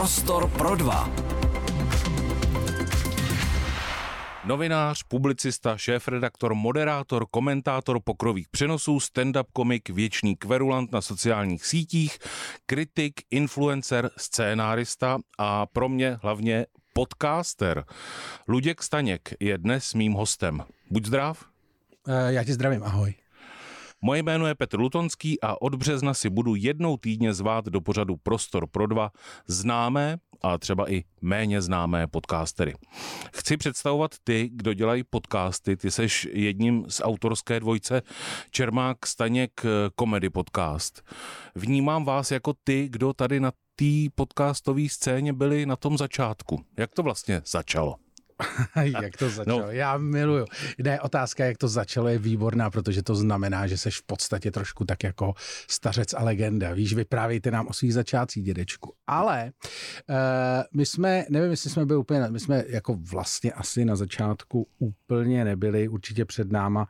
Prostor pro dva. Novinář, publicista, šéf-redaktor, moderátor, komentátor pokrových přenosů, stand-up komik, věčný kverulant na sociálních sítích, kritik, influencer, scénárista a pro mě hlavně podcaster. Luděk Staněk je dnes mým hostem. Buď zdrav. Eh, Já tě zdravím, ahoj. Moje jméno je Petr Lutonský a od března si budu jednou týdně zvát do pořadu Prostor pro dva známé a třeba i méně známé podcastery. Chci představovat ty, kdo dělají podcasty. Ty seš jedním z autorské dvojce Čermák Staněk Comedy Podcast. Vnímám vás jako ty, kdo tady na té podcastové scéně byli na tom začátku. Jak to vlastně začalo? jak to začalo? No. Já miluju. Ne, otázka, jak to začalo, je výborná, protože to znamená, že seš v podstatě trošku tak jako stařec a legenda. Víš, vyprávějte nám o svých začátcích, dědečku. Ale uh, my jsme, nevím, jestli jsme byli úplně, my jsme jako vlastně asi na začátku úplně nebyli, určitě před náma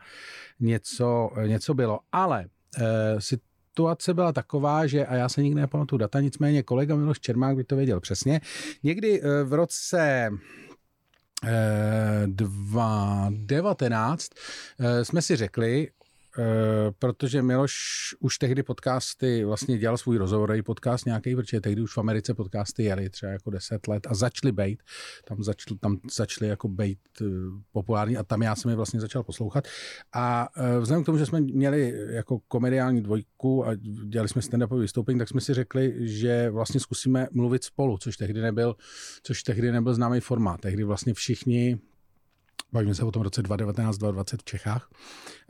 něco, něco bylo, ale uh, si situace byla taková, že, a já se nikdy nepamatuju data, nicméně kolega Miloš Čermák by to věděl přesně, někdy v roce 2019 jsme si řekli, Eh, protože Miloš už tehdy podcasty vlastně dělal svůj rozhovorový podcast nějaký, protože tehdy už v Americe podcasty jeli třeba jako 10 let a začaly být, tam začaly, tam začaly jako být eh, populární a tam já jsem je vlastně začal poslouchat a eh, vzhledem k tomu, že jsme měli jako komediální dvojku a dělali jsme stand-upové vystoupení, tak jsme si řekli, že vlastně zkusíme mluvit spolu, což tehdy nebyl, což tehdy nebyl známý formát. Tehdy vlastně všichni bavíme se o tom roce 2019-2020 v Čechách,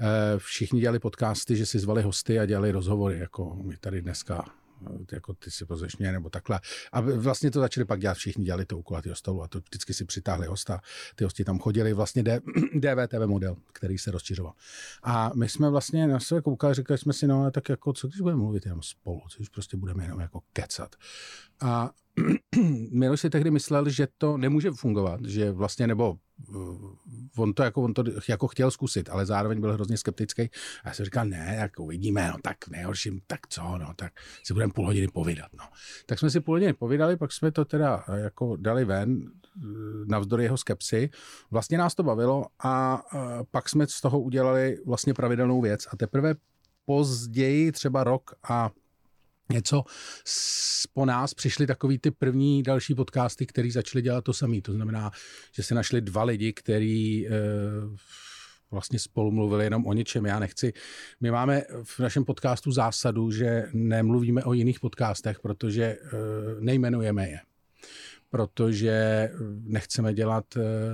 eh, všichni dělali podcasty, že si zvali hosty a dělali rozhovory, jako my tady dneska eh, jako ty si pozeš mě, nebo takhle. A vlastně to začali pak dělat všichni, dělali to u stolu a to vždycky si přitáhli hosta. Ty hosti tam chodili, vlastně DVTV model, který se rozšiřoval. A my jsme vlastně na sebe koukali, říkali jsme si, no tak jako, co když budeme mluvit jenom spolu, co když prostě budeme jenom jako kecat. A Miloš si tehdy myslel, že to nemůže fungovat, že vlastně, nebo uh, on to jako, on to jako chtěl zkusit, ale zároveň byl hrozně skeptický. A já jsem říkal, ne, jako uvidíme, no tak nejhorším, tak co, no tak si budeme půl hodiny povídat, no. Tak jsme si půl hodiny povídali, pak jsme to teda uh, jako dali ven, uh, navzdory jeho skepsy. Vlastně nás to bavilo a pak jsme z toho udělali vlastně pravidelnou věc a teprve později, třeba rok a něco po nás přišly takový ty první další podcasty, který začali dělat to samý. To znamená, že se našli dva lidi, který e, vlastně spolu mluvili jenom o něčem. Já nechci. My máme v našem podcastu zásadu, že nemluvíme o jiných podcastech, protože e, nejmenujeme je protože nechceme dělat,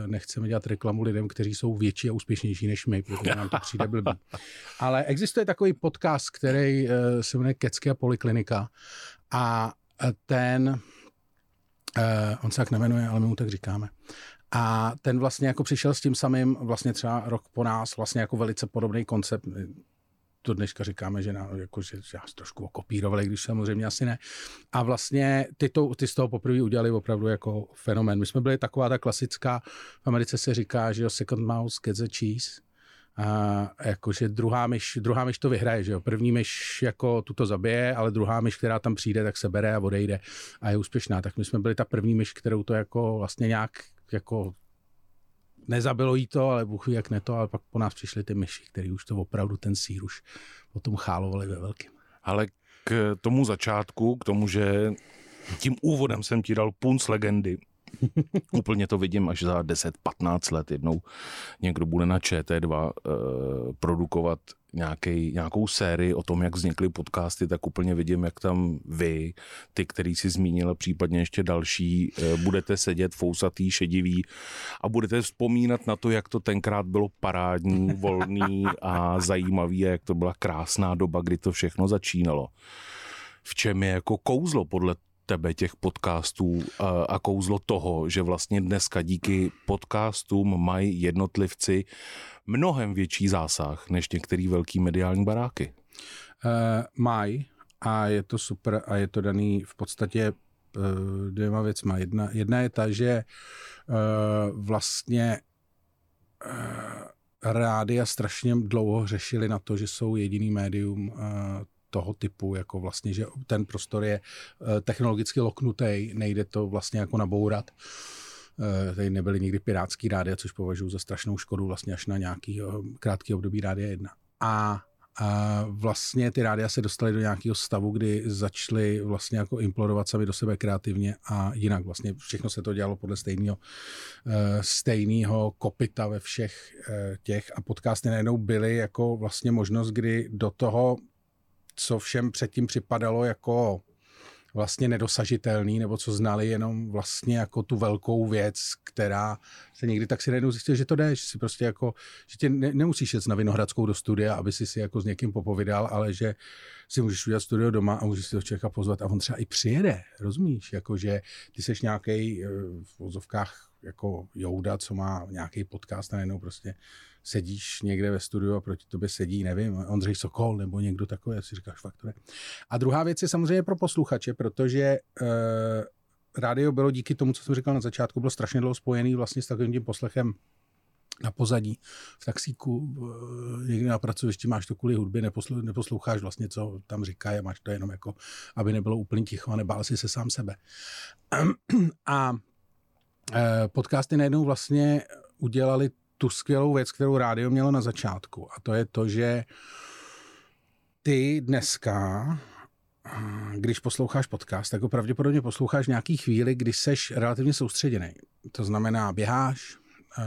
nechceme dělat reklamu lidem, kteří jsou větší a úspěšnější než my, protože nám to přijde blbý. Ale existuje takový podcast, který eh, se jmenuje Kecky a poliklinika a ten, eh, on se tak nemenuje, ale my mu tak říkáme. A ten vlastně jako přišel s tím samým vlastně třeba rok po nás, vlastně jako velice podobný koncept to dneška říkáme, že, na, jako, že nás trošku okopírovali, když samozřejmě asi ne. A vlastně ty, to, ty z toho poprvé udělali opravdu jako fenomén. My jsme byli taková ta klasická, v Americe se říká, že jo, second mouse gets a cheese, a jakože druhá myš, druhá myš to vyhraje, že jo. První myš jako tuto zabije, ale druhá myš, která tam přijde, tak se bere a odejde a je úspěšná. Tak my jsme byli ta první myš, kterou to jako vlastně nějak jako nezabilo jí to, ale ví, jak ne to, ale pak po nás přišly ty myši, který už to opravdu ten sír už potom chálovali ve velkém. Ale k tomu začátku, k tomu, že tím úvodem jsem ti dal punc legendy, Úplně to vidím až za 10-15 let jednou někdo bude na ČT2 uh, eh, produkovat nějaký, nějakou sérii o tom, jak vznikly podcasty, tak úplně vidím, jak tam vy, ty, který si zmínil, případně ještě další, uh, budete sedět fousatý, šedivý a budete vzpomínat na to, jak to tenkrát bylo parádní, volný a zajímavý a jak to byla krásná doba, kdy to všechno začínalo. V čem je jako kouzlo podle tebe těch podcastů a, a kouzlo toho, že vlastně dneska díky podcastům mají jednotlivci mnohem větší zásah než některý velký mediální baráky? Uh, mají a je to super a je to daný v podstatě uh, dvěma věcma. Jedna, jedna je ta, že uh, vlastně uh, rádia strašně dlouho řešili na to, že jsou jediný médium uh, toho typu, jako vlastně, že ten prostor je eh, technologicky loknutý, nejde to vlastně jako nabourat. Eh, tady nebyly nikdy pirátský rádia, což považuji za strašnou škodu vlastně až na nějaký krátký období rádia 1. A a vlastně ty rádia se dostaly do nějakého stavu, kdy začaly vlastně jako implodovat sami do sebe kreativně a jinak vlastně všechno se to dělalo podle stejného eh, stejného kopita ve všech eh, těch a podcasty najednou byly jako vlastně možnost, kdy do toho, co všem předtím připadalo jako vlastně nedosažitelný, nebo co znali jenom vlastně jako tu velkou věc, která se někdy tak si najednou zjistil, že to jde, že si prostě jako, že tě ne, nemusíš jet na Vinohradskou do studia, aby si si jako s někým popovídal, ale že si můžeš udělat studio doma a můžeš si toho člověka pozvat a on třeba i přijede, rozumíš, jako že ty seš nějaký eh, v vozovkách jako Jouda, co má nějaký podcast a najednou prostě sedíš někde ve studiu a proti tobě sedí, nevím, Ondřej Sokol nebo někdo takový, si říkáš fakt to A druhá věc je samozřejmě pro posluchače, protože uh, rádio bylo díky tomu, co jsem říkal na začátku, bylo strašně dlouho spojený vlastně s takovým tím poslechem na pozadí, v taxíku, někdy na pracovišti máš to kvůli hudby, neposloucháš vlastně, co tam říká, máš to jenom jako, aby nebylo úplně ticho a nebál si se sám sebe. A eh, podcasty najednou vlastně udělali tu skvělou věc, kterou rádio mělo na začátku. A to je to, že ty dneska, když posloucháš podcast, tak ho pravděpodobně posloucháš nějaký chvíli, kdy seš relativně soustředěný. To znamená, běháš, eh,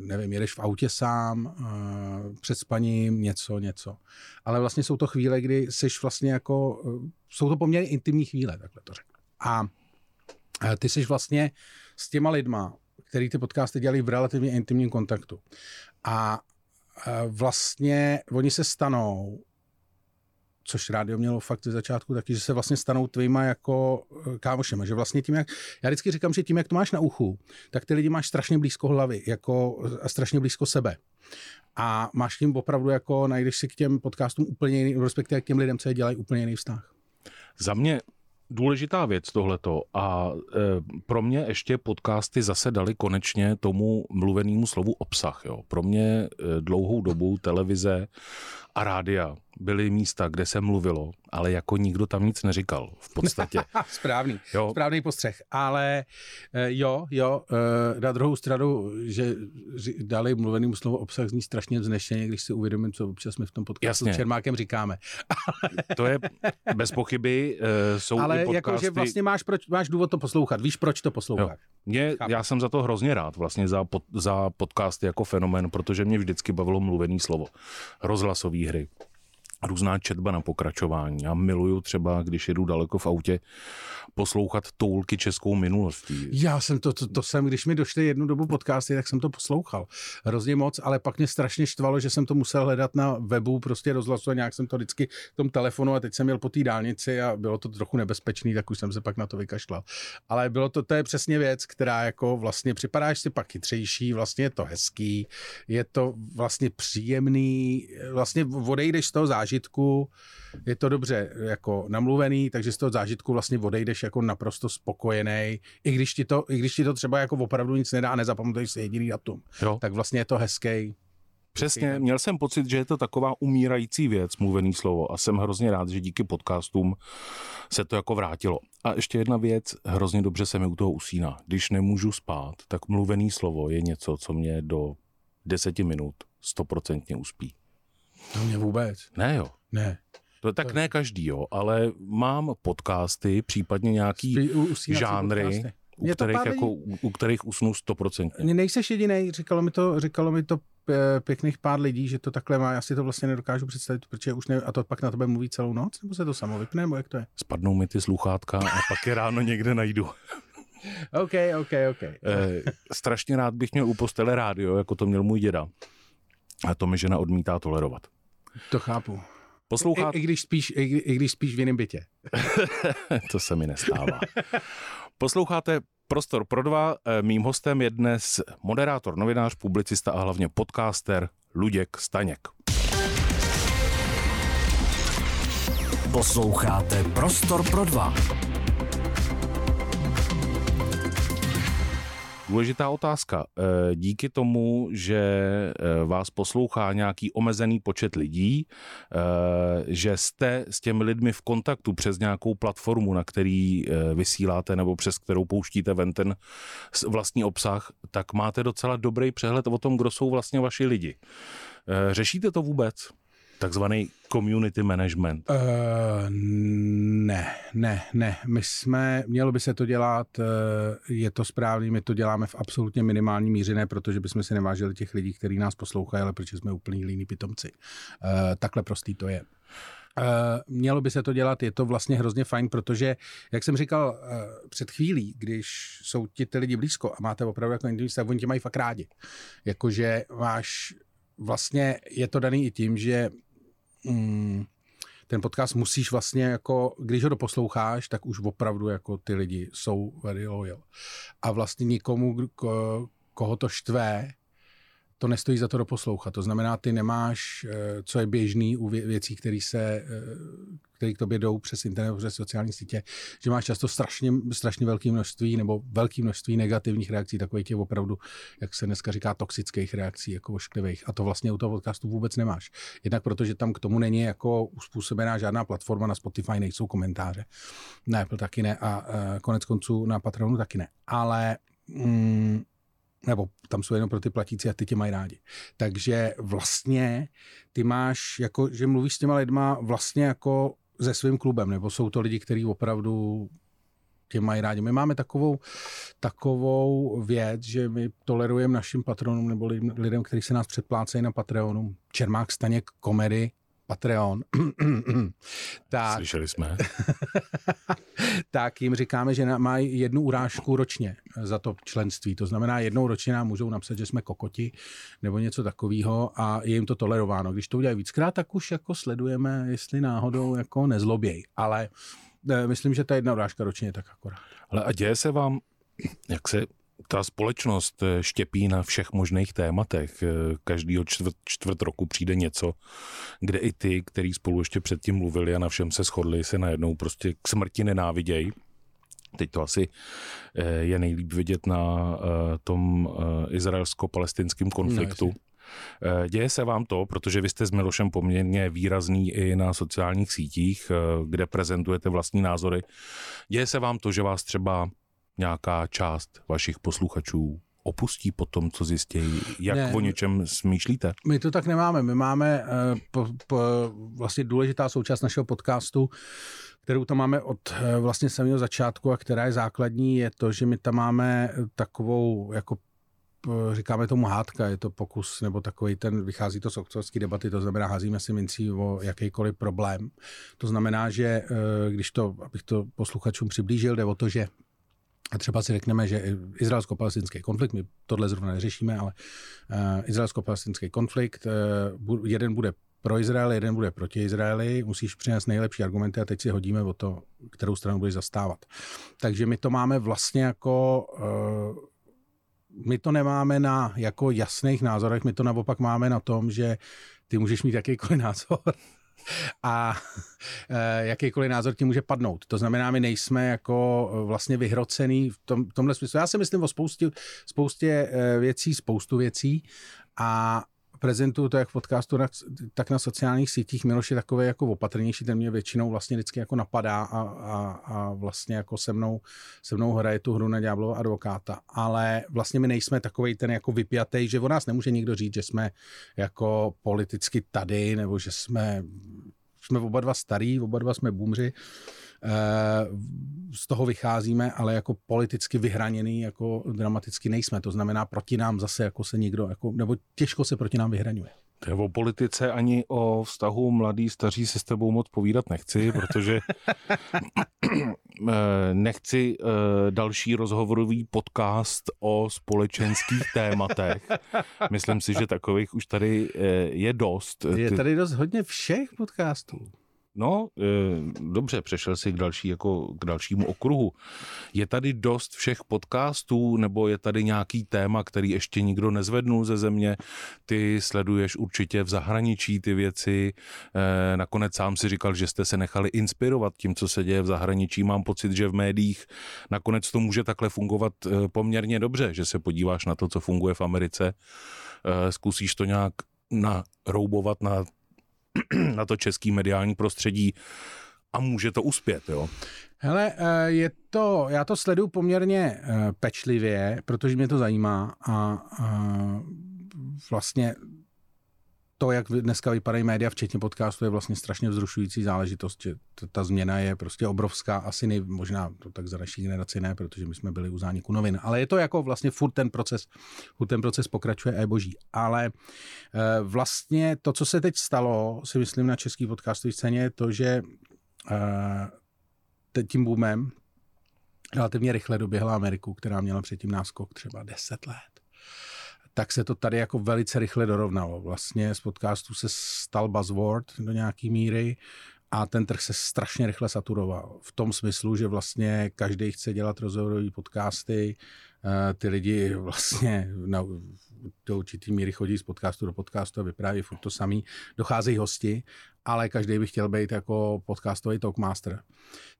nevím, jedeš v autě sám, eh, před spaním, něco, něco. Ale vlastně jsou to chvíle, kdy seš vlastně jako, eh, jsou to poměrně intimní chvíle, takhle to řeknu. A ty jsi vlastně s těma lidma který ty podcasty dělají v relativně intimním kontaktu. A vlastně oni se stanou, což rádio mělo fakt ze začátku taky, že se vlastně stanou tvýma jako e, kámošema, že vlastně tím, jak, já vždycky říkám, že tím, jak to máš na uchu, tak ty lidi máš strašně blízko hlavy jako, a strašně blízko sebe. A máš tím opravdu jako, najdeš si k těm podcastům úplně jiný, respektive k těm lidem, co je dělají úplně jiný vztah. Za mě důležitá věc tohleto a e, pro mě ještě podcasty zase dali konečně tomu mluvenému slovu obsah. Jo. Pro mě e, dlouhou dobu televize a rádia byly místa, kde se mluvilo, ale jako nikdo tam nic neříkal v podstatě. Správný, jo. správný postřeh. Ale eh, jo, jo, eh, na druhou stranu, že dali mluveným slovo obsah zní strašně vznešeně, když si uvědomím, co občas my v tom podcastu Jasně. s Čermákem říkáme. to je bez pochyby, uh, jsou Ale i podcasty... jako, že vlastně máš, proč, máš důvod to poslouchat, víš, proč to poslouchat. Mě, já jsem za to hrozně rád, vlastně za, pod, za podcast jako fenomén, protože mě vždycky bavilo mluvený slovo. Rozhlasové hry různá četba na pokračování. Já miluju třeba, když jedu daleko v autě, poslouchat toulky českou minulostí. Já jsem to, to, to jsem, když mi došly jednu dobu podcasty, tak jsem to poslouchal. Hrozně moc, ale pak mě strašně štvalo, že jsem to musel hledat na webu, prostě rozhlasu a nějak jsem to vždycky v tom telefonu a teď jsem měl po té dálnici a bylo to trochu nebezpečný, tak už jsem se pak na to vykašlal. Ale bylo to, to je přesně věc, která jako vlastně připadáš si pak chytřejší, vlastně je to hezký, je to vlastně příjemný, vlastně odejdeš z toho zážitku, je to dobře jako namluvený, takže z toho zážitku vlastně odejdeš jako naprosto spokojený, i když ti to, i když ti to třeba jako opravdu nic nedá a nezapamatuješ si jediný datum, jo. tak vlastně je to hezký. Přesně, měl jsem pocit, že je to taková umírající věc, mluvený slovo a jsem hrozně rád, že díky podcastům se to jako vrátilo. A ještě jedna věc, hrozně dobře se mi u toho usíná. Když nemůžu spát, tak mluvený slovo je něco, co mě do deseti minut stoprocentně uspí. To mě vůbec. Ne jo. Ne. To tak ne každý, jo, ale mám podcasty, případně nějaký žánry, u kterých, jako, u kterých usnu stoprocentně. Nejseš jediný, říkalo mi to, říkalo mi to pěkných pár lidí, že to takhle má, já si to vlastně nedokážu představit, protože už ne, a to pak na tebe mluví celou noc, nebo se to samo vypne, nebo jak to je? Spadnou mi ty sluchátka a pak je ráno někde najdu. OK, OK, OK. E, strašně rád bych měl u postele rádio, jako to měl můj děda. A to mi žena odmítá tolerovat. To chápu. Poslouchat... I, i, když spíš, i, i když spíš v jiném bytě. to se mi nestává. Posloucháte Prostor pro dva. Eh, mým hostem je dnes moderátor, novinář, publicista a hlavně podcaster Luděk Staněk. Posloucháte Prostor pro dva. Důležitá otázka. Eh, díky tomu, že eh, vás poslouchá nějaký omezený počet lidí, že jste s těmi lidmi v kontaktu přes nějakou platformu, na který vysíláte nebo přes kterou pouštíte ven ten vlastní obsah, tak máte docela dobrý přehled o tom, kdo jsou vlastně vaši lidi. Řešíte to vůbec? Takzvaný community management? Uh, ne, ne, ne. My jsme, mělo by se to dělat, uh, je to správný, my to děláme v absolutně minimální míře, ne protože bychom si nevážili těch lidí, kteří nás poslouchají, ale protože jsme úplný líní pitomci. Uh, takhle prostý to je. Uh, mělo by se to dělat, je to vlastně hrozně fajn, protože, jak jsem říkal uh, před chvílí, když jsou ti ty lidi blízko a máte opravdu jako intimní tak oni tě mají fakt rádi. Jakože máš, vlastně je to daný i tím, že mm, ten podcast musíš vlastně jako, když ho doposloucháš, tak už opravdu jako ty lidi jsou very loyal. A vlastně nikomu, koho to štve, to nestojí za to doposlouchat. To znamená, ty nemáš, eh, co je běžný u věcí, které se, eh, které k tobě jdou přes internet, přes sociální sítě, že máš často strašně, strašně velké množství nebo velké množství negativních reakcí, takových těch opravdu, jak se dneska říká, toxických reakcí, jako ošklivých. A to vlastně u toho podcastu vůbec nemáš. Jednak protože tam k tomu není jako uspůsobená žádná platforma na Spotify, nejsou komentáře. Na Apple taky ne a eh, konec konců na Patronu taky ne. Ale mm, nebo tam jsou jenom pro ty platící a ty tě mají rádi. Takže vlastně ty máš, jako, že mluvíš s těma lidma vlastně jako se svým klubem, nebo jsou to lidi, kteří opravdu tě mají rádi. My máme takovou, takovou věc, že my tolerujeme našim patronům nebo lidem, kteří se nás předplácejí na Patreonu. Čermák Staněk komedy Patreon. tak, Slyšeli jsme. tak jim říkáme, že mají jednu urážku ročně za to členství. To znamená, jednou ročně nám můžou napsat, že jsme kokoti nebo něco takového a je jim to tolerováno. Když to udělají víckrát, tak už jako sledujeme, jestli náhodou jako nezloběj. Ale e, myslím, že ta jedna urážka ročně je tak akorát. Ale a děje se vám, jak se ta společnost eh, štěpí na všech možných tématech. Eh, každýho čtvrt, čtvrt roku přijde něco, kde i ty, který spolu ještě předtím mluvili a na všem se shodli, se najednou prostě k smrti nenávidějí. Teď to asi eh, je nejlíp vidět na tom izraelsko-palestinském konfliktu. No, Děje se vám to, protože vy jste s Milošem poměrně výrazný i na sociálních sítích, kde prezentujete vlastní názory. Děje se vám to, že vás třeba nějaká část vašich posluchačů opustí po tom, co zjistí, jak ne, o něčem smýšlíte? My to tak nemáme. My máme uh, po, po, vlastně důležitá součást našeho podcastu, kterou tam máme od uh, vlastně samého začátku a která je základní, je to, že my tam máme takovou jako říkáme tomu hádka, je to pokus, nebo takový ten, vychází to z oxfordské debaty, to znamená, házíme si mincí o jakýkoliv problém. To znamená, že když to, abych to posluchačům přiblížil, jde o to, že a třeba si řekneme, že izraelsko-palestinský konflikt, my tohle zrovna neřešíme, ale uh, izraelsko-palestinský konflikt, uh, jeden bude pro Izrael, jeden bude proti Izraeli, musíš přinést nejlepší argumenty a teď si hodíme o to, kterou stranu budeš zastávat. Takže my to máme vlastně jako, uh, my to nemáme na jako jasných názorech, my to naopak máme na tom, že ty můžeš mít jakýkoliv názor a e, jakýkoliv názor ti může padnout. To znamená, my nejsme jako e, vlastně vyhrocený v tom, tomhle smyslu. Já si myslím o spoustě, spoustě e, věcí, spoustu věcí a prezentuju to jak v podcastu, tak na sociálních sítích. Miloš je takový jako opatrnější, ten mě většinou vlastně vždycky jako napadá a, a, a vlastně jako se mnou, se mnou hraje tu hru na ďáblova advokáta. Ale vlastně my nejsme takový ten jako vypjatý, že o nás nemůže nikdo říct, že jsme jako politicky tady, nebo že jsme, jsme oba dva starý, oba dva jsme boomři z toho vycházíme, ale jako politicky vyhraněný, jako dramaticky nejsme. To znamená, proti nám zase jako se nikdo, jako, nebo těžko se proti nám vyhraňuje. O politice ani o vztahu mladý, staří se s tebou moc povídat nechci, protože nechci eh, další rozhovorový podcast o společenských tématech. Myslím si, že takových už tady eh, je dost. Je tady dost hodně všech podcastů. No, e, dobře, přešel si k, další, jako, k dalšímu okruhu. Je tady dost všech podcastů, nebo je tady nějaký téma, který ještě nikdo nezvednul ze země? Ty sleduješ určitě v zahraničí ty věci. E, nakonec sám si říkal, že jste se nechali inspirovat tím, co se děje v zahraničí. Mám pocit, že v médiích nakonec to může takhle fungovat e, poměrně dobře, že se podíváš na to, co funguje v Americe, e, zkusíš to nějak naroubovat na na to český mediální prostředí a může to uspět, jo? Hele, eh, je to, já to sleduju poměrně eh, pečlivě, protože mě to zajímá a, a vlastně to, jak dneska vypadají média, včetně podcastu, je vlastně strašně vzrušující záležitost, že ta změna je prostě obrovská, asi nej, možná to tak za naší generaci ne, protože my jsme byli u zániku novin, ale je to jako vlastně furt ten proces, furt ten proces pokračuje a je boží. Ale e, vlastně to, co se teď stalo, si myslím na český podcastové scéně, je to, že e, tím boomem relativně rychle doběhla Ameriku, která měla předtím náskok třeba 10 let tak se to tady jako velice rychle dorovnalo. Vlastně z podcastu se stal buzzword do nějaký míry a ten trh se strašně rychle saturoval. V tom smyslu, že vlastně každý chce dělat rozhovorové podcasty, eh, ty lidi vlastně na, do určitý míry chodí z podcastu do podcastu a vypráví furt to samý. Docházejí hosti, ale každý by chtěl být jako podcastový talkmaster.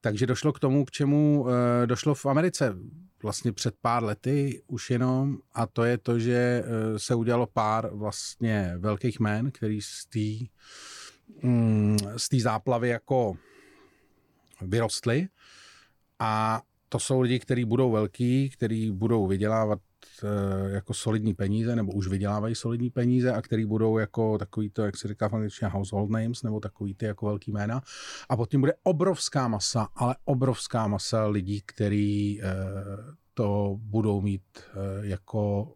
Takže došlo k tomu, k čemu eh, došlo v Americe vlastně před pár lety už jenom a to je to, že eh, se udělalo pár vlastně velkých jmén, který z té mm, z té záplavy jako vyrostly a to jsou lidi, kteří budou velký, kteří budou vydělávat eh, jako solidní peníze, nebo už vydělávají solidní peníze a který budou jako takový to, jak se říká v angličtině household names, nebo takový ty jako velký jména. A potom bude obrovská masa, ale obrovská masa lidí, který eh, to budou mít eh, jako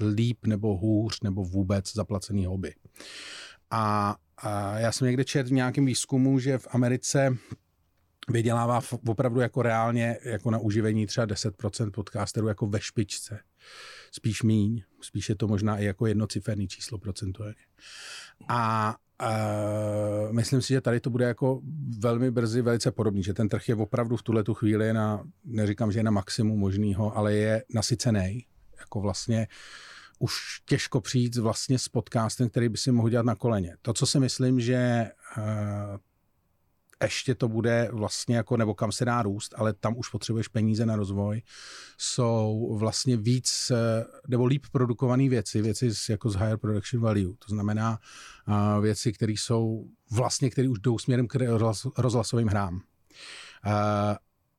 líp nebo hůř nebo vůbec zaplacený hobby. A, a já jsem někde četl v nějakém výzkumu, že v Americe vydělává opravdu jako reálně jako na uživení třeba 10% podcasterů jako ve špičce. Spíš míň, spíš je to možná i jako jednociferný číslo procentuálně. A Uh, myslím si, že tady to bude jako velmi brzy velice podobný, že ten trh je opravdu v tuhle tu chvíli na, neříkám, že je na maximum možného, ale je nasycený. Jako vlastně už těžko přijít vlastně s podcastem, který by si mohl dělat na koleně. To, co si myslím, že uh, ještě to bude vlastně jako, nebo kam se dá růst, ale tam už potřebuješ peníze na rozvoj, jsou vlastně víc nebo líp produkované věci, věci z, jako z higher production value. To znamená uh, věci, které jsou vlastně, které už jdou směrem k rozhlas, rozhlasovým hrám. Uh,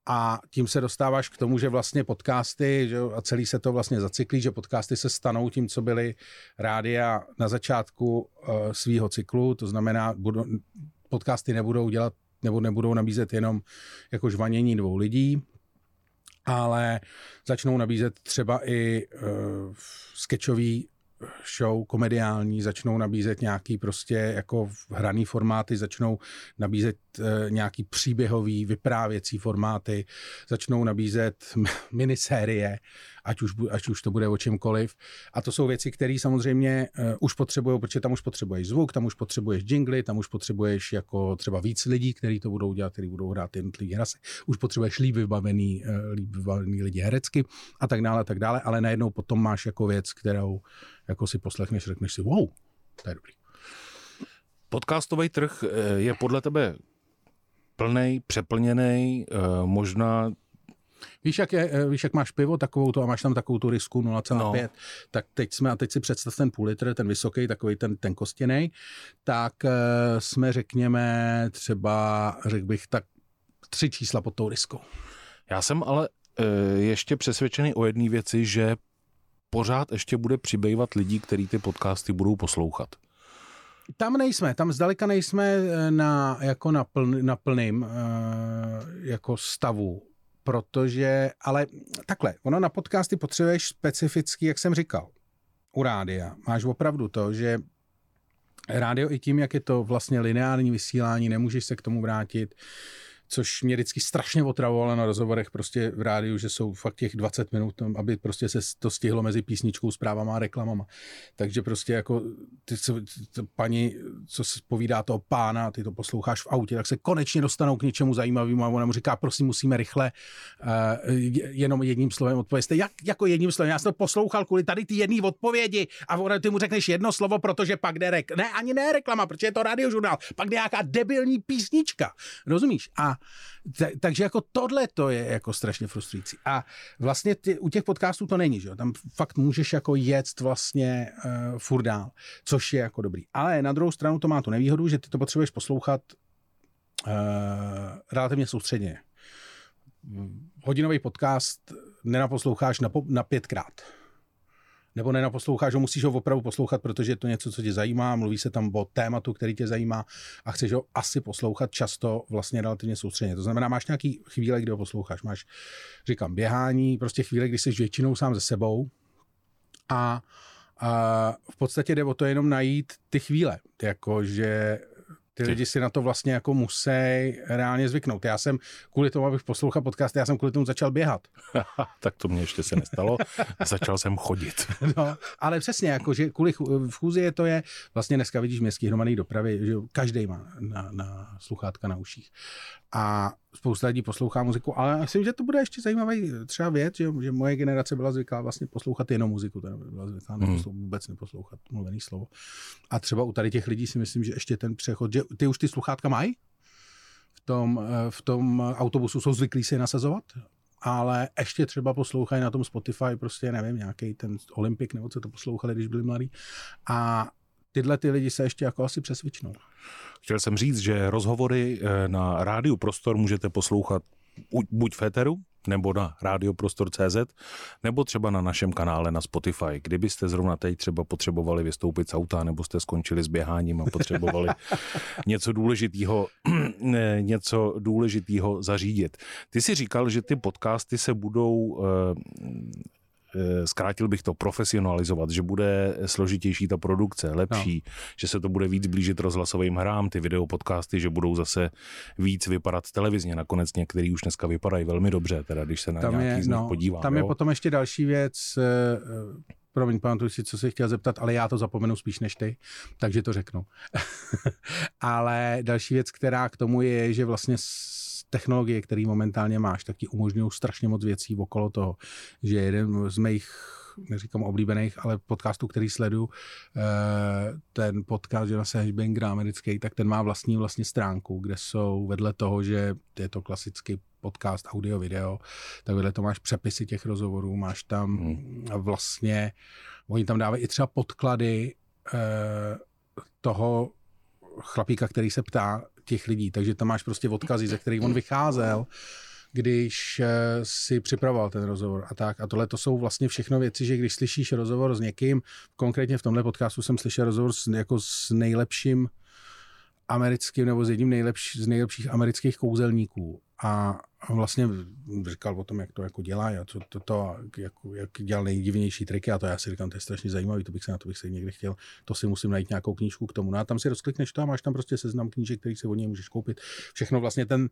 a tím se dostáváš k tomu, že vlastně podcasty, že, a celý se to vlastně zacyklí, že podcasty se stanou tím, co byly rádia na začátku uh, svýho cyklu, to znamená, budou, podcasty nebudou dělat nebo nebudou nabízet jenom jako žvanění dvou lidí, ale začnou nabízet třeba i uh, sketchový show komediální, začnou nabízet nějaký prostě jako hraný formáty, začnou nabízet nějaký příběhový, vyprávěcí formáty, začnou nabízet minisérie, ať už, ať už to bude o čemkoliv. A to jsou věci, které samozřejmě e, už potřebují, protože tam už potřebuješ zvuk, tam už potřebuješ jingly, tam už potřebuješ jako třeba víc lidí, kteří to budou dělat, kteří budou hrát jednotlivý hlasy. Už potřebuješ líp vybavený, e, líp vybavený lidi herecky a tak dále, a tak dále, ale najednou potom máš jako věc, kterou jako si poslechneš, řekneš si, wow, to je dobrý. Podcastový trh eh, je podle tebe plný, přeplněný, eh, možná Víš jak, je, eh, víš, jak máš pivo takovou to a máš tam takovou tu risku 0,5, no. tak teď jsme, a teď si představ ten půl litr, ten vysoký, takový ten, ten kostěný, tak jsme, řekněme, třeba, řekl bych, tak tři čísla pod tou riskou. Já jsem ale ještě přesvědčený o jedné věci, že pořád ještě bude přibývat lidí, kteří ty podcasty budou poslouchat. Tam nejsme, tam zdaleka nejsme eh, na, jako na, pln, na plným uh, jako stavu, protože, ale takhle, ono na podcasty potřebuješ specificky, jak jsem říkal, u rádia. Máš opravdu to, že rádio i tím, jak je to vlastně lineární vysílání, nemůžeš se k tomu vrátit, což mě vždycky strašně otravovalo na rozhovorech prostě v rádiu, že jsou fakt těch 20 minut, aby prostě se to stihlo mezi písničkou, zprávama a reklamama. Takže prostě jako ty, co, ty, paní, co se povídá toho pána, ty to posloucháš v autě, tak se konečně dostanou k něčemu zajímavému a ona mu říká, prosím, musíme rychle uh, jenom jedním slovem odpovědět. Jak, jako jedním slovem, já jsem to poslouchal kvůli tady ty jedné odpovědi a ona, ty mu řekneš jedno slovo, protože pak jde rek. Ne, ani ne reklama, protože je to radiožurnál, pak jde nějaká debilní písnička. Rozumíš? A t- takže jako tohle to je jako strašně frustrující. A vlastně ty, u těch podcastů to není, že jo? Tam fakt můžeš jako jet vlastně uh, furt dál, což je jako dobrý. Ale na druhou stranu to má tu nevýhodu, že ty to potřebuješ poslouchat uh, relativně soustředně. Hodinový podcast nenaposloucháš na, na pětkrát nebo nenaposloucháš ho, musíš ho opravdu poslouchat, protože je to něco, co tě zajímá, mluví se tam o tématu, který tě zajímá a chceš ho asi poslouchat často vlastně relativně soustředně. To znamená, máš nějaký chvíle, kdy ho posloucháš. Máš, říkám, běhání, prostě chvíle, kdy jsi většinou sám ze sebou a, a v podstatě jde o to jenom najít ty chvíle. Jako, že ty lidi si na to vlastně jako musí reálně zvyknout. Já jsem kvůli tomu, abych poslouchal podcast, já jsem kvůli tomu začal běhat. tak to mě ještě se nestalo. začal jsem chodit. no, ale přesně, jako, že kvůli v chůzi je to je, vlastně dneska vidíš městský hromadný dopravy, že každý má na, na sluchátka na uších. A spousta lidí poslouchá muziku, ale myslím, že to bude ještě zajímavý třeba věc, že, že moje generace byla zvyklá vlastně poslouchat jenom muziku, teda byla zvyklá hmm. neposlou, vůbec neposlouchat mluvený slovo. A třeba u tady těch lidí si myslím, že ještě ten přechod, že ty už ty sluchátka mají, v tom, eh, v tom autobusu jsou zvyklí si je nasazovat, ale ještě třeba poslouchají na tom Spotify, prostě nevím, nějaký ten Olympik, nebo co to poslouchali, když byli mladí. A tyhle ty lidi se ještě jako asi přesvědčnou. Chtěl jsem říct, že rozhovory eh, na rádiu Prostor můžete poslouchat buď v Féteru, nebo na radioprostor.cz, nebo třeba na našem kanále na Spotify. Kdybyste zrovna teď třeba potřebovali vystoupit z auta, nebo jste skončili s běháním a potřebovali něco důležitého, něco důležitého zařídit. Ty si říkal, že ty podcasty se budou eh, Eh, zkrátil bych to, profesionalizovat, že bude složitější ta produkce, lepší, no. že se to bude víc blížit rozhlasovým hrám, ty videopodcasty, že budou zase víc vypadat televizně. Nakonec některý už dneska vypadají velmi dobře, teda když se na tam nějaký je, z nich no, podívám. Tam jo? je potom ještě další věc, eh, promiň, pamatuju si, co se chtěl zeptat, ale já to zapomenu spíš než ty, takže to řeknu. ale další věc, která k tomu je, že vlastně technologie, které momentálně máš, tak ti umožňují strašně moc věcí okolo toho, že jeden z mých neříkám oblíbených, ale podcastů, který sleduju, eh, ten podcast Jonasa Hashbangera americký, tak ten má vlastní vlastně stránku, kde jsou vedle toho, že je to klasický podcast, audio, video, tak vedle to máš přepisy těch rozhovorů, máš tam hmm. vlastně, oni tam dávají i třeba podklady eh, toho chlapíka, který se ptá, těch lidí, takže tam máš prostě odkazy, ze kterých on vycházel, když eh, si připravoval ten rozhovor a tak. A tohle to jsou vlastně všechno věci, že když slyšíš rozhovor s někým, konkrétně v tomhle podcastu jsem slyšel rozhovor s, jako s nejlepším americkým nebo s jedním nejlepší, z nejlepších amerických kouzelníků. A vlastně říkal o tom, jak to jako dělá a co to, to jak, jak dělal nejdivnější triky a to já si říkám, to je strašně zajímavý, to bych se na to bych se někdy chtěl, to si musím najít nějakou knížku k tomu. No a tam si rozklikneš to a máš tam prostě seznam knížek, který si od něj můžeš koupit. Všechno vlastně ten,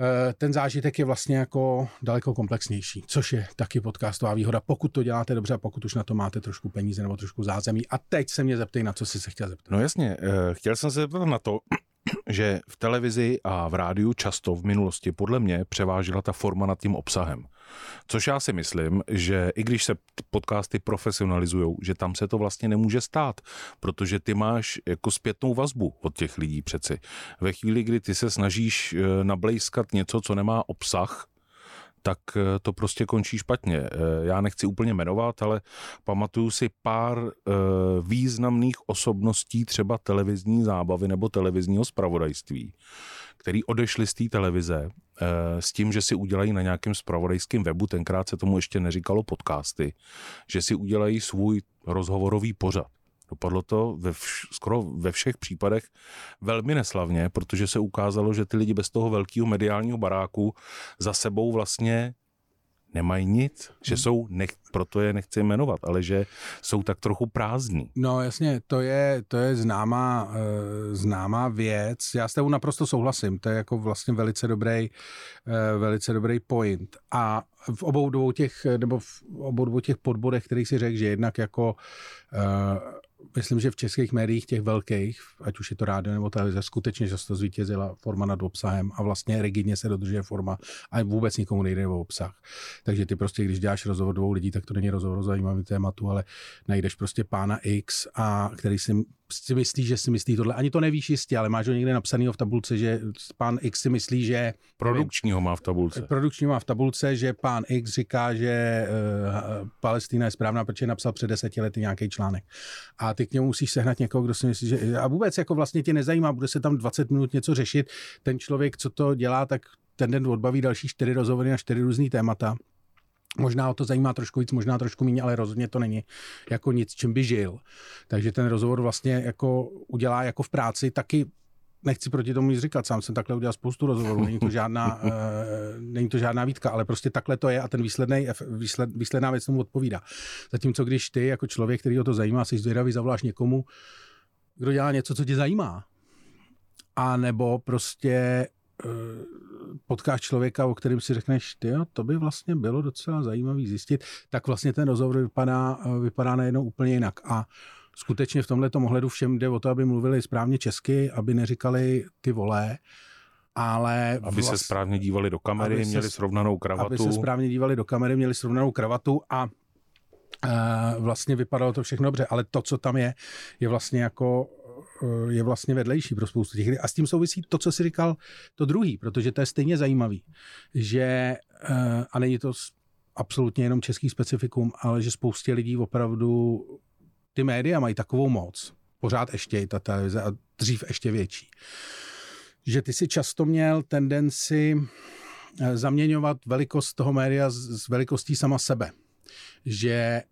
eh, ten zážitek je vlastně jako daleko komplexnější, což je taky podcastová výhoda, pokud to děláte dobře a pokud už na to máte trošku peníze nebo trošku zázemí. A teď se mě zeptej, na co jsi se chtěl zeptat. No jasně, eh, chtěl jsem se zeptat na to, že v televizi a v rádiu často v minulosti podle mě převážila ta forma nad tím obsahem. Což já si myslím, že i když se podcasty profesionalizují, že tam se to vlastně nemůže stát, protože ty máš jako zpětnou vazbu od těch lidí přeci. Ve chvíli, kdy ty se snažíš eh, nablejskat něco, co nemá obsah, tak eh, to prostě končí špatně. Eh, já nechci úplně jmenovat, ale pamatuju si pár eh, významných osobností třeba televizní zábavy nebo televizního spravodajství, který odešli z té televize s tím, že si udělají na nějakém spravodajském webu, tenkrát se tomu ještě neříkalo podcasty, že si udělají svůj rozhovorový pořad. Dopadlo to ve vš- skoro ve všech případech velmi neslavně, protože se ukázalo, že ty lidi bez toho velkého mediálního baráku za sebou vlastně nemají nic, že jsou, nech, proto je nechci jmenovat, ale že jsou tak trochu prázdní. No jasně, to je, to je známá, uh, známá věc. Já s tebou naprosto souhlasím, to je jako vlastně velice dobrý, uh, velice dobrý point. A v obou dvou těch, nebo v obou dvou těch podbodech, kterých si řekl, že jednak jako uh, myslím, že v českých médiích těch velkých, ať už je to rádio nebo televize, skutečně často zvítězila forma nad obsahem a vlastně rigidně se dodržuje forma a vůbec nikomu nejde o obsah. Takže ty prostě, když děláš rozhovor dvou lidí, tak to není rozhovor o zajímavém tématu, ale najdeš prostě pána X, a který si si myslí, že si myslí tohle. Ani to nevíš jistě, ale máš ho někde napsaného v tabulce, že pán X si myslí, že... Produkčního má v tabulce. Produkčního má v tabulce, že pán X říká, že uh, Palestina je správná, protože napsal před deseti lety nějaký článek. A ty k němu musíš sehnat někoho, kdo si myslí, že... A vůbec jako vlastně tě nezajímá, bude se tam 20 minut něco řešit. Ten člověk, co to dělá, tak ten den odbaví další čtyři rozhovory na čtyři různý témata. Možná o to zajímá trošku víc, možná trošku méně, ale rozhodně to není jako nic, čím by žil. Takže ten rozhovor vlastně jako udělá jako v práci taky nechci proti tomu nic říkat, sám jsem takhle udělal spoustu rozhovorů, není to žádná, uh, není to žádná výtka, ale prostě takhle to je a ten výsledný, výsled, výsledná věc tomu odpovídá. Zatímco když ty jako člověk, který o to zajímá, jsi zvědavý, zavoláš někomu, kdo dělá něco, co tě zajímá, a nebo prostě Eh, potkáš člověka, o kterém si řekneš, ty to by vlastně bylo docela zajímavý zjistit, tak vlastně ten rozhovor vypadá, vypadá najednou úplně jinak. A skutečně v tomhle ohledu všem jde o to, aby mluvili správně česky, aby neříkali ty volé, ale... Aby vlast... se správně dívali do kamery, aby měli se, srovnanou kravatu. Aby se správně dívali do kamery, měli srovnanou kravatu a Uh, vlastně vypadalo to všechno dobře, ale to, co tam je, je vlastně jako je vlastně vedlejší pro spoustu těch. A s tím souvisí to, co si říkal, to druhý, protože to je stejně zajímavý, že, eh, a není to absolutně jenom český specifikum, ale že spoustě lidí opravdu ty média mají takovou moc, pořád ještě i ta televize a dřív ještě větší, že ty si často měl tendenci eh, zaměňovat velikost toho média s velikostí sama sebe. Že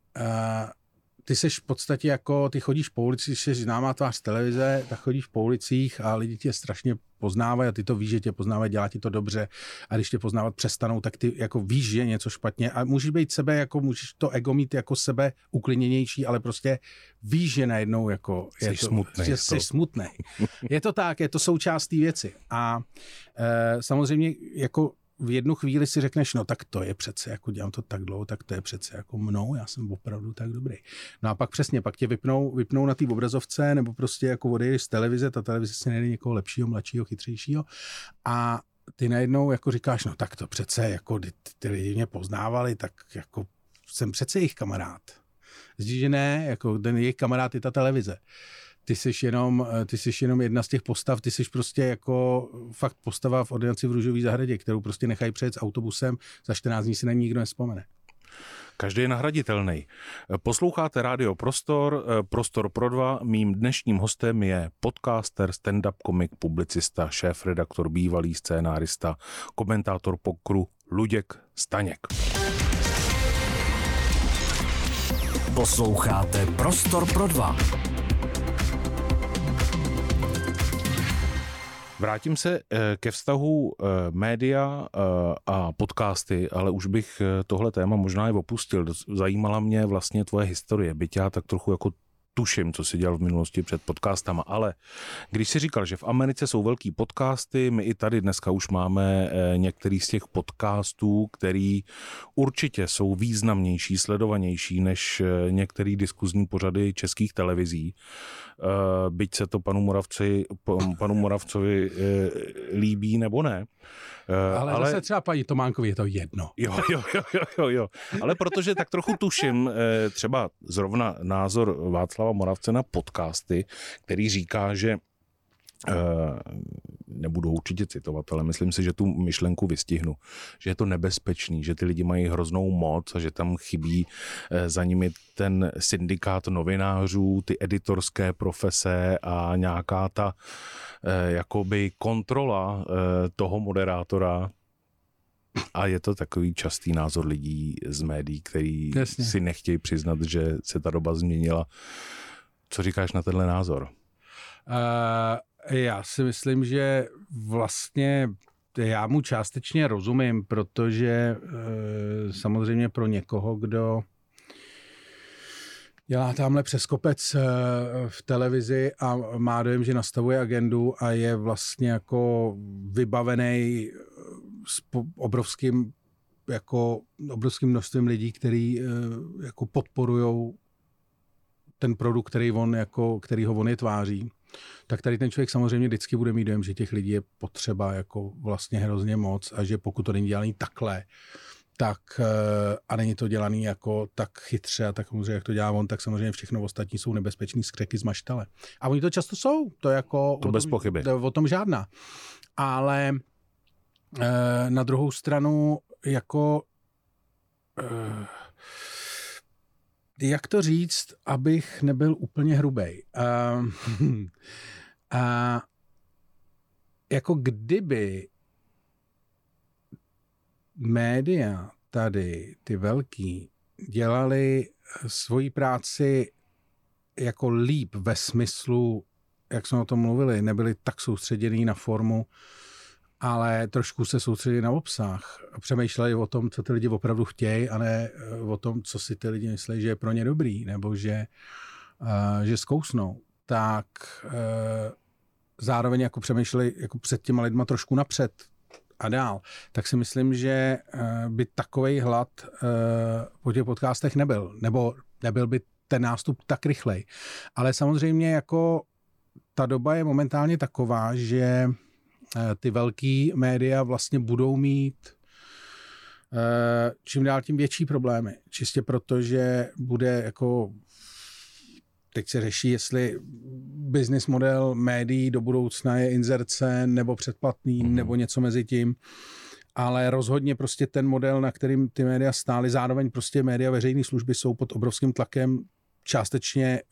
ty seš v podstatě jako, ty chodíš po ulici, jsi známá tvář z televize, tak chodíš po ulicích a lidi tě strašně poznávají a ty to víš, že tě poznávají, dělá ti to dobře a když tě poznávat přestanou, tak ty jako víš, že je něco špatně a můžeš být sebe, jako můžeš to ego mít jako sebe uklidněnější, ale prostě víš, že najednou jako je jsi to, smutný. Že jsi smutný. Je to tak, je to součást té věci a e, samozřejmě jako v jednu chvíli si řekneš, no tak to je přece, jako dělám to tak dlouho, tak to je přece jako mnou, já jsem opravdu tak dobrý. No a pak přesně, pak tě vypnou, vypnou na té obrazovce, nebo prostě jako odejdeš z televize, ta televize si nejde někoho lepšího, mladšího, chytřejšího a ty najednou jako říkáš, no tak to přece, jako ty, ty lidi mě poznávali, tak jako jsem přece jejich kamarád. Zdi, že ne, jako ten jejich kamarád je ta televize ty jsi jenom, eh, ty jsi jenom jedna z těch postav, ty jsi prostě jako fakt postava v ordinaci v Růžové zahradě, kterou prostě nechají přejet s autobusem, za 14 dní si na ní nikdo nespomene. Každý je nahraditelný. Posloucháte Rádio Prostor, eh, Prostor pro dva. Mým dnešním hostem je podcaster, stand-up komik, publicista, šéf-redaktor, bývalý scénárista, komentátor pokru Luděk Staněk. Posloucháte Prostor pro dva. Vrátím se eh, ke vztahu eh, média eh, a podcasty, ale už bych tohle téma možná i opustil. Zajímala mě vlastně tvoje historie, byť já tak trochu jako tuším, co si dělal v minulosti před podcastama, ale když si říkal, že v Americe jsou velký podcasty, my i tady dneska už máme některý z těch podcastů, který určitě jsou významnější, sledovanější než některý diskuzní pořady českých televizí. Eh, byť se to panu, Moravci, panu Moravcovi líbí nebo ne. Ale, ale zase třeba paní Tománkovi je to jedno. Jo, jo, jo, jo, jo. Ale protože tak trochu tuším třeba zrovna názor Václava Moravce na podcasty, který říká, že eh, nebudu určitě citovat, ale myslím si, že tu myšlenku vystihnu, že je to nebezpečný, že ty lidi mají hroznou moc a že tam chybí eh, za nimi ten syndikát novinářů, ty editorské profese a nějaká ta eh, jakoby kontrola toho moderátora, a je to takový častý názor lidí z médií, který Jasně. si nechtějí přiznat, že se ta doba změnila. Co říkáš na tenhle názor? Uh, já si myslím, že vlastně já mu částečně rozumím, protože e, samozřejmě pro někoho, kdo dělá tamhle přes kopec eh, v televizi a má dojem, že nastavuje agendu a je vlastně jako vybavený eh, s obrovským jako obrovským množstvím lidí, který jako podporují ten produkt, který on jako, který ho on je tváří, tak tady ten člověk samozřejmě vždycky bude mít dojem, že těch lidí je potřeba jako vlastně hrozně moc a že pokud to není dělaný takhle, tak eh, a není to dělaný jako tak chytře a tak samozřejmě, jak to dělá on, tak samozřejmě všechno ostatní jsou nebezpečný skřeky z maštale. A oni to často jsou, to jako... To bez tom, pochyby. O tom žádná. Ale eh, na druhou stranu jako eh, jak to říct, abych nebyl úplně hrubej. Uh, a jako kdyby média tady, ty velký, dělali svoji práci jako líp ve smyslu, jak jsme o tom mluvili, nebyli tak soustředění na formu, ale trošku se soustředili na obsah. Přemýšleli o tom, co ty lidi opravdu chtějí a ne eh, o tom, co si ty lidi myslí, že je pro ně dobrý, nebo že, uh, že zkousnou. Tak uh, zároveň jako přemýšleli jako před těma lidma trošku napřed a dál, tak si myslím, že uh, by takový hlad uh, po těch podcastech nebyl, nebo nebyl by ten nástup tak rychlej. Ale samozřejmě jako ta doba je momentálně taková, že ty velký média vlastně budou mít eh, čím dál tím větší problémy. Čistě proto, že bude jako teď se řeší, jestli business model médií do budoucna je inzerce nebo předplatný mm. nebo něco mezi tím. Ale rozhodně prostě ten model, na kterým ty média stály, zároveň prostě média veřejné služby jsou pod obrovským tlakem částečně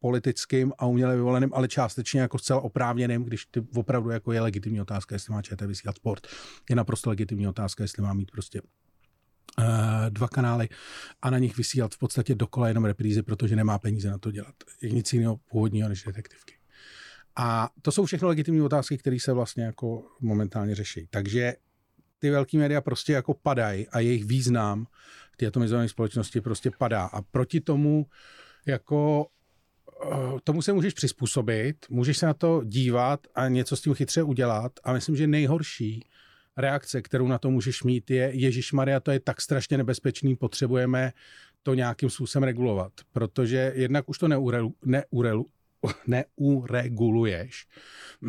politickým a uměle vyvoleným, ale částečně jako zcela oprávněným, když ty opravdu jako je legitimní otázka, jestli má ČT vysílat sport. Je naprosto legitimní otázka, jestli má mít prostě uh, dva kanály a na nich vysílat v podstatě dokola jenom reprízy, protože nemá peníze na to dělat. Je nic jiného původního než detektivky. A to jsou všechno legitimní otázky, které se vlastně jako momentálně řeší. Takže ty velké média prostě jako padají a jejich význam v té atomizované společnosti prostě padá. A proti tomu jako tomu se můžeš přizpůsobit, můžeš se na to dívat a něco s tím chytře udělat. A myslím, že nejhorší reakce, kterou na to můžeš mít, je Ježíš Maria, to je tak strašně nebezpečný, potřebujeme to nějakým způsobem regulovat, protože jednak už to neurelu, neurelu, neureguluješ,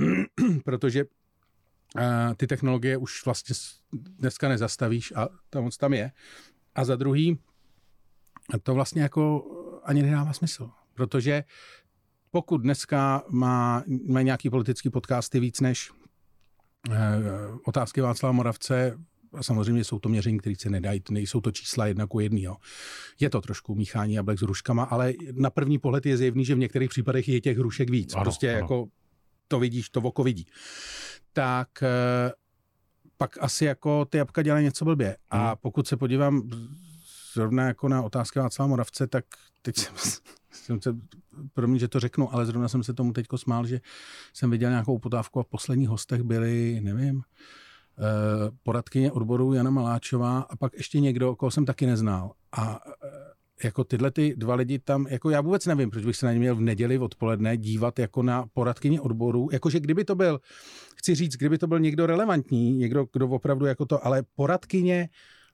protože uh, ty technologie už vlastně dneska nezastavíš a tam moc tam je. A za druhý, to vlastně jako ani nedává smysl protože pokud dneska má, má nějaký politický podcasty víc než eh, otázky Václava Moravce, a samozřejmě jsou to měření, které se nedají, nejsou to čísla jedna ku jednýho. Je to trošku míchání jablek s hruškama, ale na první pohled je zjevný, že v některých případech je těch hrušek víc. Ano, prostě ano. jako to vidíš, to oko vidí. Tak eh, pak asi jako ty jabka dělají něco blbě. A hmm. pokud se podívám zrovna jako na otázky Václava Moravce, tak teď jsem jsem se, promiň, že to řeknu, ale zrovna jsem se tomu teďko smál, že jsem viděl nějakou potávku a v posledních hostech byli, nevím, eh, poradkyně odboru Jana Maláčová a pak ještě někdo, koho jsem taky neznal. A eh, jako tyhle ty dva lidi tam, jako já vůbec nevím, proč bych se na ně měl v neděli odpoledne dívat jako na poradkyně odboru, jakože kdyby to byl, chci říct, kdyby to byl někdo relevantní, někdo, kdo opravdu jako to, ale poradkyně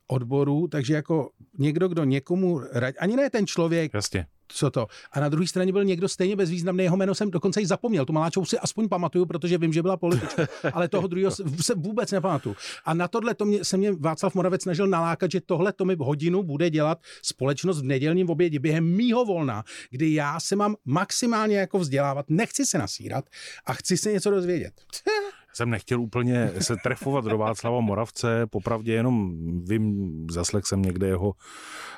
odboru, takže jako někdo, kdo někomu, ani ne ten člověk, Jasně co to. A na druhé straně byl někdo stejně bezvýznamný, jeho jméno jsem dokonce i zapomněl. Tu Maláčovou si aspoň pamatuju, protože vím, že byla politička, ale toho druhého se vůbec nepamatuju. A na tohle to mě, se mě Václav Moravec snažil nalákat, že tohle to mi hodinu bude dělat společnost v nedělním obědě během mýho volna, kdy já se mám maximálně jako vzdělávat, nechci se nasírat a chci se něco dozvědět. jsem nechtěl úplně se trefovat do Václava Moravce, popravdě jenom vím, zaslech jsem někde jeho,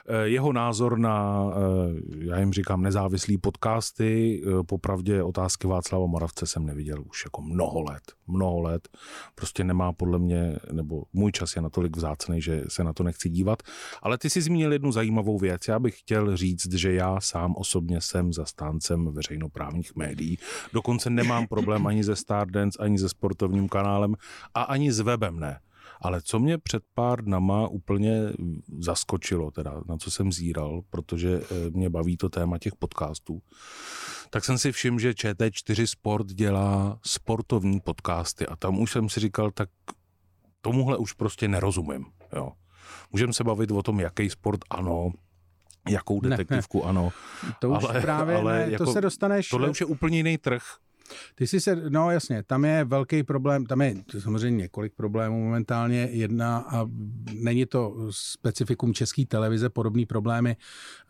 eh, jeho názor na, eh, já jim říkám, nezávislý podcasty, eh, popravdě otázky Václava Moravce jsem neviděl už jako mnoho let, mnoho let, prostě nemá podle mě, nebo můj čas je natolik vzácný, že se na to nechci dívat, ale ty jsi zmínil jednu zajímavou věc, já bych chtěl říct, že já sám osobně jsem zastáncem veřejnoprávních médií, dokonce nemám problém ani ze Stardance, ani ze sportu sportovním kanálem a ani s webem ne. Ale co mě před pár dnama úplně zaskočilo, teda na co jsem zíral, protože eh, mě baví to téma těch podcastů, tak jsem si všiml, že ČT4 Sport dělá sportovní podcasty a tam už jsem si říkal, tak tomuhle už prostě nerozumím. Jo. Můžeme se bavit o tom, jaký sport ano, jakou detektivku ne, ne. ano. To už ale, právě ale ne, jako, to se dostaneš... Tohle už je úplně jiný trh. Ty jsi se, no jasně, tam je velký problém, tam je samozřejmě několik problémů momentálně, jedna a není to specifikum české televize, podobný problémy,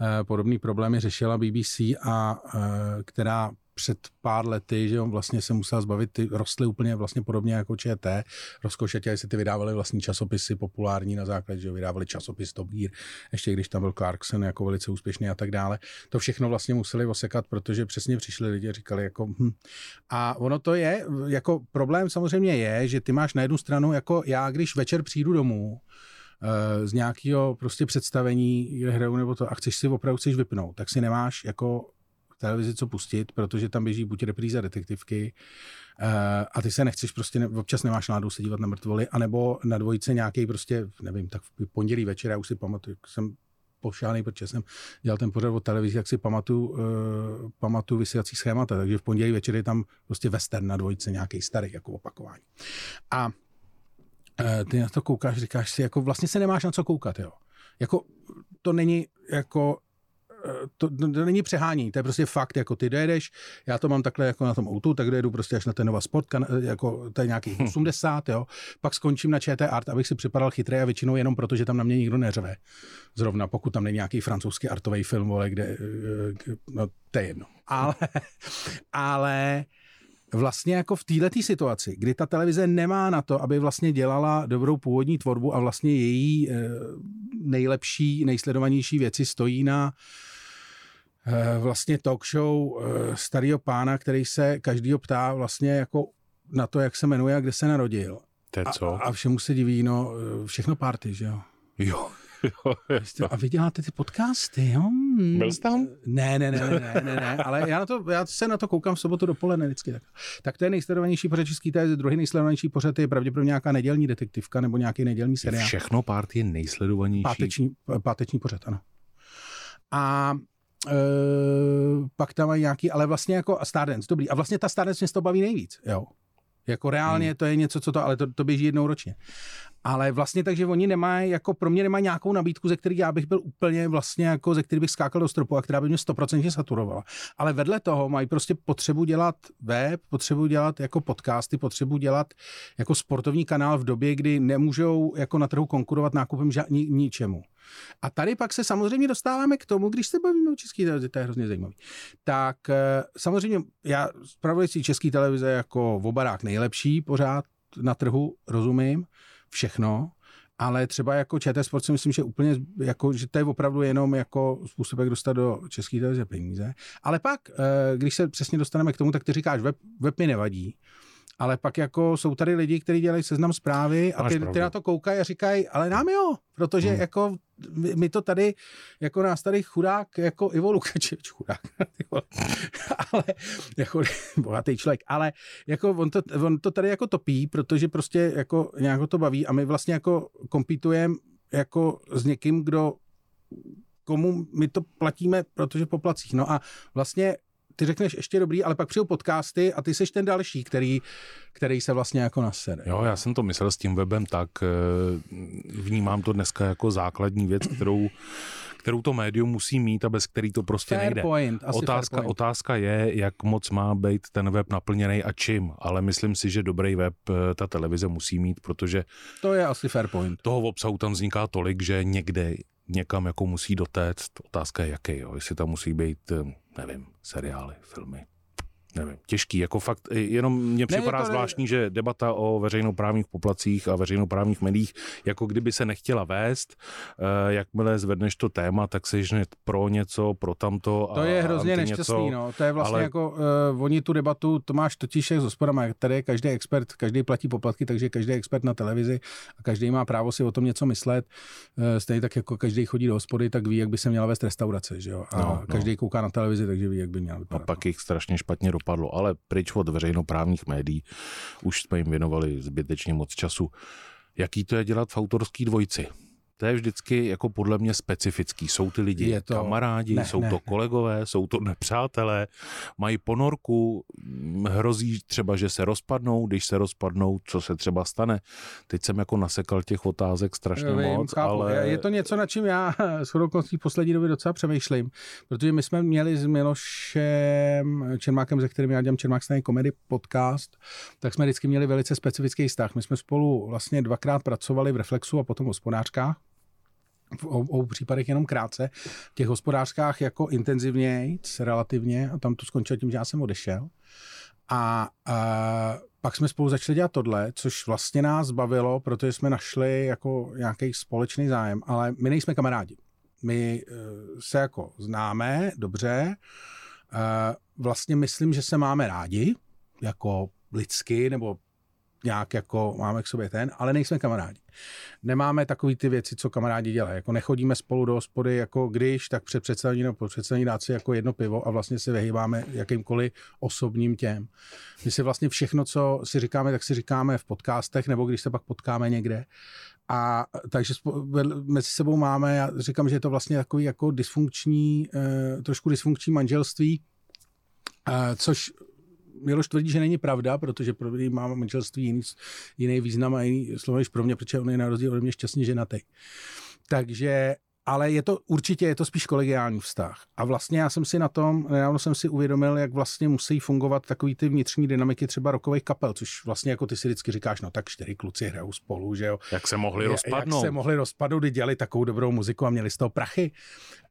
eh, problémy řešila BBC a eh, která před pár lety, že on vlastně se musel zbavit, ty rostly úplně vlastně podobně jako ČT, rozkošatě se ty vydávaly vlastní časopisy populární na základě, že vydávali časopis Top Gear, ještě když tam byl Clarkson jako velice úspěšný a tak dále. To všechno vlastně museli osekat, protože přesně přišli lidi a říkali jako hm. A ono to je, jako problém samozřejmě je, že ty máš na jednu stranu, jako já, když večer přijdu domů, eh, z nějakého prostě představení, kde nebo to a chceš si opravdu chceš vypnout, tak si nemáš jako televizi co pustit, protože tam běží buď repríza detektivky uh, a ty se nechceš prostě, občas nemáš náladu se dívat na mrtvoly, anebo na dvojice nějaký prostě, nevím, tak v pondělí večer, já už si pamatuju, jsem pošánej, protože jsem dělal ten pořad o televizi, jak si pamatuju, uh, pamatuju vysílací schémata, takže v pondělí večer je tam prostě western na dvojice, nějaký starý jako opakování. A uh, ty na to koukáš, říkáš si, jako vlastně se nemáš na co koukat, jo. Jako to není jako to, to, to není přehání, to je prostě fakt, jako ty dojedeš, já to mám takhle jako na tom autu, tak dojedu prostě až na ten Nova Sport, jako to je nějaký 80, jo, pak skončím na ČT Art, abych si připadal chytrý a většinou jenom proto, že tam na mě nikdo neřve. Zrovna pokud tam není nějaký francouzský artový film, vole, kde, eh, no to je jedno. Ale, ale vlastně jako v této situaci, kdy ta televize nemá na to, aby vlastně dělala dobrou původní tvorbu a vlastně její eh, nejlepší, nejsledovanější věci stojí na Eh, vlastně talk show eh, starého pána, který se každýho ptá vlastně jako na to, jak se jmenuje a kde se narodil. To je co? A, a všemu se diví, no, eh, všechno party, že jo? Jo. jo a vy děláte ty podcasty, jo? Hmm. Byl jsi tam? Ne, ne, ne, ne, ne, ne, ale já, na to, já se na to koukám v sobotu dopoledne vždycky. Tak, tak to je nejsledovanější pořad český téze, druhý nejsledovanější pořad je pravděpodobně nějaká nedělní detektivka nebo nějaký nedělní seriál. Všechno party je nejsledovanější. Páteční, páteční pořad, ano. A pak tam mají nějaký, ale vlastně jako Stardance, dobrý. A vlastně ta Stardance mě z toho baví nejvíc, jo. Jako reálně hmm. to je něco, co to, ale to, to běží jednou ročně. Ale vlastně takže oni nemají, jako pro mě nemají nějakou nabídku, ze který já bych byl úplně vlastně jako, ze který bych skákal do stropu a která by mě stoprocentně saturovala. Ale vedle toho mají prostě potřebu dělat web, potřebu dělat jako podcasty, potřebu dělat jako sportovní kanál v době, kdy nemůžou jako na trhu konkurovat nákupem žádný, ničemu. A tady pak se samozřejmě dostáváme k tomu, když se bavíme o české televizi, to je hrozně zajímavé. Tak eh, samozřejmě já zpravodajství české televize jako v obarách nejlepší pořád na trhu, rozumím, všechno, ale třeba jako ČT Sport si myslím, že úplně, jako, že to je opravdu jenom jako způsob, jak dostat do české televize peníze. Ale pak, eh, když se přesně dostaneme k tomu, tak ty říkáš, web, web mi nevadí, ale pak jako jsou tady lidi, kteří dělají seznam zprávy a ty, ty na to koukají a říkají, ale nám jo, protože hmm. jako my, my, to tady, jako nás tady chudák, jako Ivo Lukačevič, chudák, ale jako bohatý člověk, ale jako on to, on to tady jako topí, protože prostě jako nějak to baví a my vlastně jako kompitujeme jako s někým, kdo komu my to platíme, protože po placích. No a vlastně ty řekneš ještě dobrý, ale pak přijou podcasty a ty seš ten další, který, který se vlastně jako nasede. Jo, já jsem to myslel s tím webem tak, eh, vnímám to dneska jako základní věc, kterou kterou to médium musí mít a bez který to prostě fair nejde. Point, asi otázka, fair point. otázka je, jak moc má být ten web naplněný a čím, ale myslím si, že dobrý web eh, ta televize musí mít, protože to je asi fair point. Toho obsahu tam vzniká tolik, že někde někam jako musí dotéct. Otázka je jaký, jo. jestli tam musí být, eh, nevím, seriály, filmy, nevím, těžký, jako fakt, jenom mně připadá ne, zvláštní, ne... že debata o veřejnoprávních poplacích a veřejnoprávních médiích, jako kdyby se nechtěla vést, uh, jakmile zvedneš to téma, tak jsi pro něco, pro tamto. To a, je hrozně nešťastný, něco, no. To je vlastně ale... jako, uh, oni tu debatu, to máš totiž s hospodama, tady je každý expert, každý platí poplatky, takže každý expert na televizi a každý má právo si o tom něco myslet. Uh, stejně tak jako každý chodí do hospody, tak ví, jak by se měla vést restaurace, že jo. A no, no. každý kouká na televizi, takže ví, jak by měla vypadat. A pak jich strašně špatně vypadlo, ale pryč od veřejnoprávních médií už jsme jim věnovali zbytečně moc času. Jaký to je dělat v autorský dvojci? To je vždycky jako podle mě specifický. Jsou ty lidi Je to- kamarádi, ne, jsou ne, to ne. kolegové, jsou to nepřátelé, mají ponorku, hrozí třeba, že se rozpadnou, když se rozpadnou, co se třeba stane. Teď jsem jako nasekal těch otázek strašně Vím, moc, chápu. ale... Je to něco, na čím já s v poslední době docela přemýšlím, protože my jsme měli s Milošem Čermákem, ze kterým já dělám Čermák komedy podcast, tak jsme vždycky měli velice specifický vztah. My jsme spolu vlastně dvakrát pracovali v Reflexu a potom v hospodářkách. V obou případech jenom krátce. V těch hospodářkách jako intenzivněji, relativně, a tam to skončilo tím, že já jsem odešel. A, a pak jsme spolu začali dělat tohle, což vlastně nás bavilo, protože jsme našli jako nějaký společný zájem, ale my nejsme kamarádi. My eh, se jako známe dobře, eh, vlastně myslím, že se máme rádi, jako lidsky, nebo nějak jako máme k sobě ten, ale nejsme kamarádi. Nemáme takový ty věci, co kamarádi dělají. Jako nechodíme spolu do hospody, jako když, tak před představení nebo po představení dát si jako jedno pivo a vlastně se vyhýbáme jakýmkoliv osobním těm. My si vlastně všechno, co si říkáme, tak si říkáme v podcastech, nebo když se pak potkáme někde. A takže mezi sebou máme, já říkám, že je to vlastně takový jako dysfunkční, eh, trošku dysfunkční manželství, eh, což Miloš tvrdí, že není pravda, protože pro něj má manželství jiný, jiný význam a jiný slovo než pro mě, protože on je na rozdíl ode mě šťastně ženatý. Takže, ale je to určitě je to spíš kolegiální vztah. A vlastně já jsem si na tom, nedávno jsem si uvědomil, jak vlastně musí fungovat takový ty vnitřní dynamiky třeba rokových kapel, což vlastně jako ty si vždycky říkáš, no tak čtyři kluci hrajou spolu, že jo. Jak se mohli rozpadnout. Jak se mohli rozpadnout, kdy dělali takovou dobrou muziku a měli z toho prachy.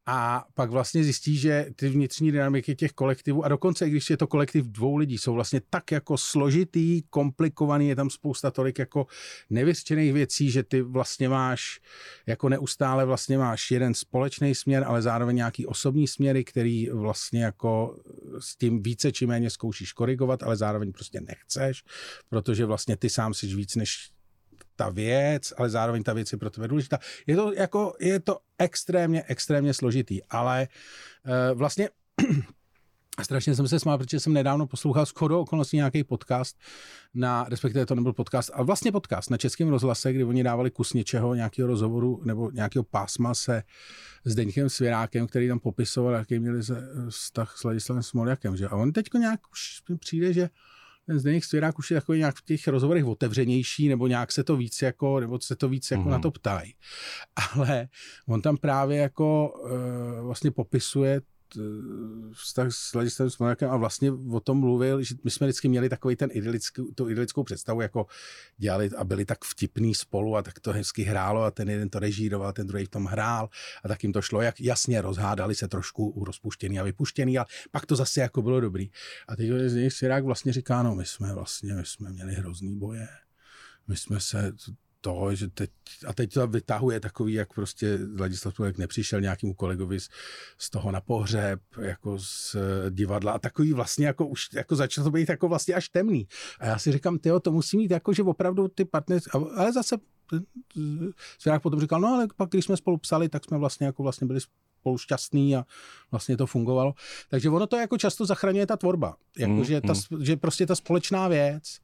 A pak vlastně zjistí, že ty vnitřní dynamiky těch kolektivů, a dokonce i když je to kolektiv dvou lidí, jsou vlastně tak jako složitý, komplikovaný, je tam spousta tolik jako nevyřčených věcí, že ty vlastně máš, jako neustále vlastně máš jeden společný směr, ale zároveň nějaký osobní směry, který vlastně jako s tím více či méně zkoušíš korigovat, ale zároveň prostě nechceš, protože vlastně ty sám jsi víc než ta věc, ale zároveň ta věc je pro tebe důležitá. Je to, jako, je to extrémně, extrémně složitý, ale uh, vlastně strašně jsem se smál, protože jsem nedávno poslouchal shodou okolností nějaký podcast, na, respektive to nebyl podcast, ale vlastně podcast na Českém rozhlase, kdy oni dávali kus něčeho, nějakého rozhovoru nebo nějakého pásma se s Deňkem Svěrákem, který tam popisoval, jaký měli se- vztah s Ladislavem Smoljakem. Že? A on teď nějak už přijde, že Zdeněk Svěrák už je takový nějak v těch rozhovorech otevřenější, nebo nějak se to víc jako, nebo se to víc jako Mhm. na to ptají. Ale on tam právě jako uh, vlastně popisuje vztah s Ladislavem Smoljakem a vlastně o tom mluvil, že my jsme vždycky měli takový ten idylický, tu idylickou představu, jako dělali a byli tak vtipný spolu a tak to hezky hrálo a ten jeden to režíroval, ten druhý v tom hrál a tak jim to šlo, jak jasně rozhádali se trošku u rozpuštěný a vypuštěný, ale pak to zase jako bylo dobrý. A teď z něj Sirák vlastně říká, no my jsme vlastně, my jsme měli hrozný boje, my jsme se to, že teď, a teď to vytahuje takový, jak prostě Ladislav Tulek nepřišel nějakému kolegovi z, z toho na pohřeb, jako z eh, divadla a takový vlastně jako už jako začalo to být jako vlastně až temný. A já si říkám, tyjo, to musí mít jako, že opravdu ty partnery, ale zase eh, Svěrák potom říkal, no ale pak, když jsme spolu psali, tak jsme vlastně jako vlastně byli spolu šťastný a vlastně to fungovalo. Takže ono to jako často zachraňuje ta tvorba. Jako, Mm, že, ta, že prostě ta společná věc,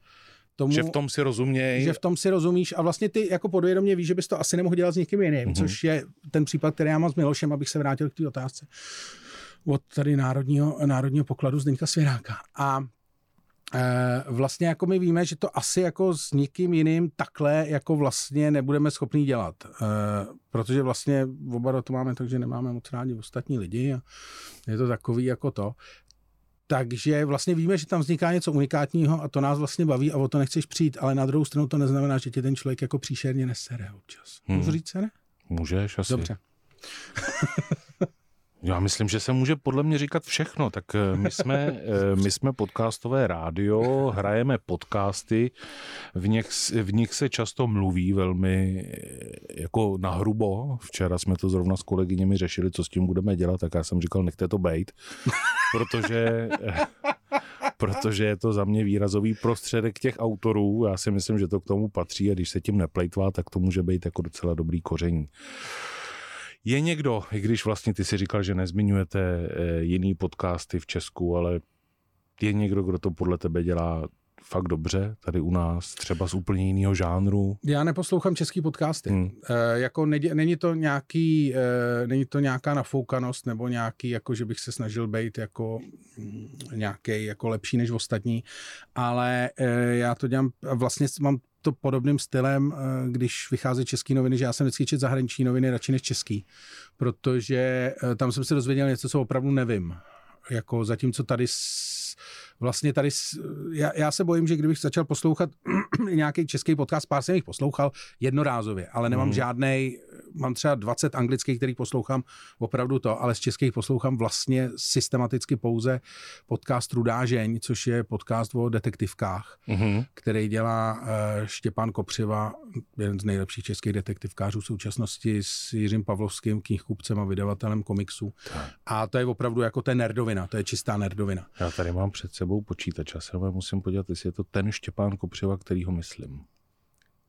tomu, Že v tom si rozumějí. že v tom si rozumíš a vlastně ty jako podvědomě víš, že bys to asi nemohl dělat s někým jiným, Mhm. mm-hmm. což je ten případ, který já mám s Milošem, abych se vrátil k té otázce od tady národního, národního pokladu Zdeňka Svěráka. A e, vlastně jako my víme, že to asi jako s nikým jiným takhle jako vlastně nebudeme schopni dělat. E, protože vlastně oba to máme tak, že nemáme moc rádi ostatní lidi a je to takový jako to. Takže vlastně víme, že tam vzniká něco unikátního a to nás vlastně baví a o to nechceš přijít, ale na druhou stranu to neznamená, že tě ten člověk jako příšerně nesere občas. Hmm. Můžu říct se ne? Můžeš asi. Dobře. Já myslím, že se může podle mě říkat všechno. Tak eh, my jsme, eh, my jsme podcastové rádio, hrajeme podcasty, v nich, v nich se často mluví velmi eh, jako nahrubo. Včera jsme to zrovna s kolegyněmi řešili, co s tím budeme dělat, tak já jsem říkal, nechte to bejt, protože, protože je to za mě výrazový prostředek těch autorů. Já si myslím, že to k tomu patří a když se tím neplejtvá, tak to může být jako docela dobrý koření. Je někdo, i když vlastně ty si říkal, že nezmiňujete eh, jiný podcasty v Česku, ale Je někdo, kdo to podle tebe dělá fakt dobře tady u nás, třeba z úplně jiného žánru? Já neposlouchám český podcasty. Hmm. E, jako nedě, není to nějaký, e, není to nějaká nafoukanost nebo nějaký, jako že bych se snažil být jako mm, nějaký jako lepší než ostatní, ale e, já to dělám, vlastně mám to podobným stylem, když vychází české noviny, že já jsem vždycky čet zahraniční noviny radši než český, protože tam jsem se dozvěděl něco, co opravdu nevím. Jako zatímco tady vlastně tady, já, já se bojím, že kdybych začal poslouchat nějaký český podcast, pár jsem jich poslouchal jednorázově, ale nemám mm. žádný, mám třeba 20 anglických, který poslouchám opravdu to, ale z českých poslouchám vlastně systematicky pouze podcast Rudážeň, což je podcast o detektivkách, mm. který dělá uh, Štěpán Kopřiva, jeden z nejlepších českých detektivkářů v současnosti s Jiřím Pavlovským, knihkupcem a vydavatelem komiksů. A to je opravdu jako to nerdovina, to je čistá nerdovina. Já tady mám před sebou sebou počítač. Já se musím podívat, jestli je to ten Štěpán Kopřiva, který ho myslím.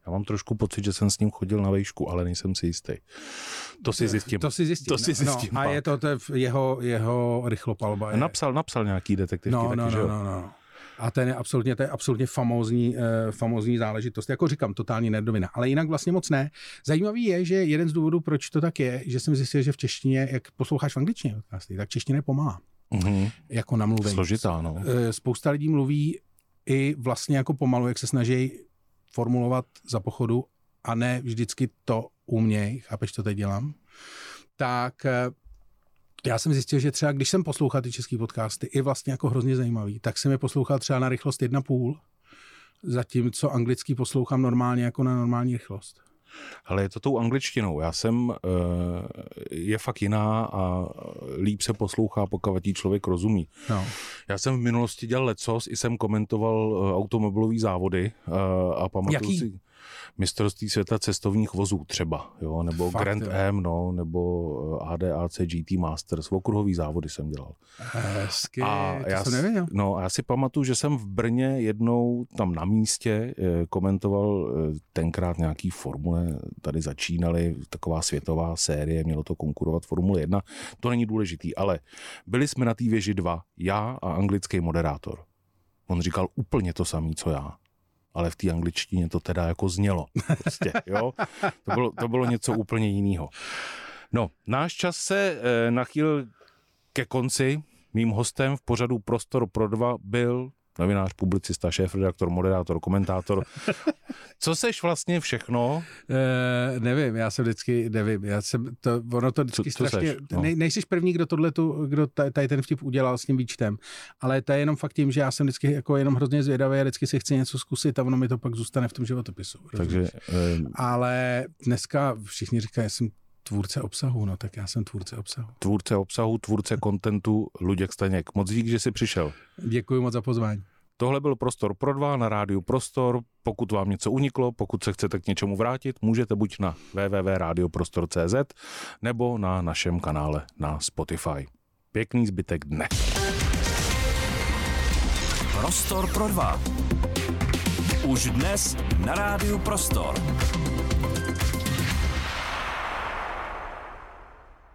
Já mám trošku pocit, že jsem s ním chodil na vejšku, ale nejsem si jistý. To si zjistím. To si zjistím. To si zjistím no, a je to, to je jeho, jeho rychlopalba. Je... Napsal, napsal nějaký detektivky no, taky, no, že no, no, no. A ten je absolutně, to je absolutně famózní, eh, famózní záležitost. Jako říkám, totální nerdovina. Ale jinak vlastně moc ne. Zajímavý je, že jeden z důvodů, proč to tak je, že jsem zjistil, že v češtině, jak posloucháš v angličtině tak čeština je pomalá mm-hmm. jako namluvení. Složitá, no. Eh, spousta lidí mluví i vlastně jako pomalu, jak se snaží formulovat za pochodu a ne vždycky to uměj, chápeš, co teď dělám, tak eh, já jsem zjistil, že třeba když jsem poslouchal ty české podcasty, i vlastně jako hrozně zajímavý, tak jsem je poslouchal třeba na rychlost 1,5, zatímco anglický poslouchám normálně jako na normální rychlost. Ale je to tou angličtinou. Já jsem, eh, je fakt jiná a líp se poslouchá, pokud člověk rozumí. No. Já jsem v minulosti dělal lecos, i jsem komentoval eh, automobilové závody eh, a pamatuju si mistrovství světa cestovních vozů třeba, jo, nebo Fakt, Grand jo. M, no, nebo ADAC GT Masters, okruhový závody jsem dělal. Hezky, a to já, jsem nevěděl. No, a já si pamatuju, že jsem v Brně jednou tam na místě komentoval tenkrát nějaký formule tady začínaly, taková světová série, mělo to konkurovat Formule 1, to není důležitý, ale byli jsme na té věži dva, já a anglický moderátor. On říkal úplně to samé, co já ale v té angličtině to teda jako znělo. Prostě, jo? To, bylo, to bylo něco úplně jiného. No, náš čas se e, nachýl ke konci. Mým hostem v pořadu Prostor pro dva byl novinář, publicista, šéf, redaktor, moderátor, komentátor. Co seš vlastně všechno? E, nevím, já jsem vždycky, nevím, já jsem to, ono to vždycky co, strašně, co no. ne, nejsiš první, kdo tohle tu, kdo tady ten vtip udělal s tím výčtem, ale to je jenom fakt tím, že já jsem vždycky jako jenom hrozně zvědavý a vždycky si chci něco zkusit a ono mi to pak zůstane v tom životopisu. Takže, e... Ale dneska všichni říkají, jsem tvůrce obsahu, no tak já jsem tvůrce obsahu. Tvůrce obsahu, tvůrce kontentu, Luděk Staněk. Moc dík, že jsi přišel. Děkuji moc za pozvání. Tohle byl Prostor pro dva na rádiu Prostor. Pokud vám něco uniklo, pokud se chcete k něčemu vrátit, můžete buď na www.radioprostor.cz nebo na našem kanále na Spotify. Pěkný zbytek dne. Prostor pro dva. Už dnes na rádiu Prostor.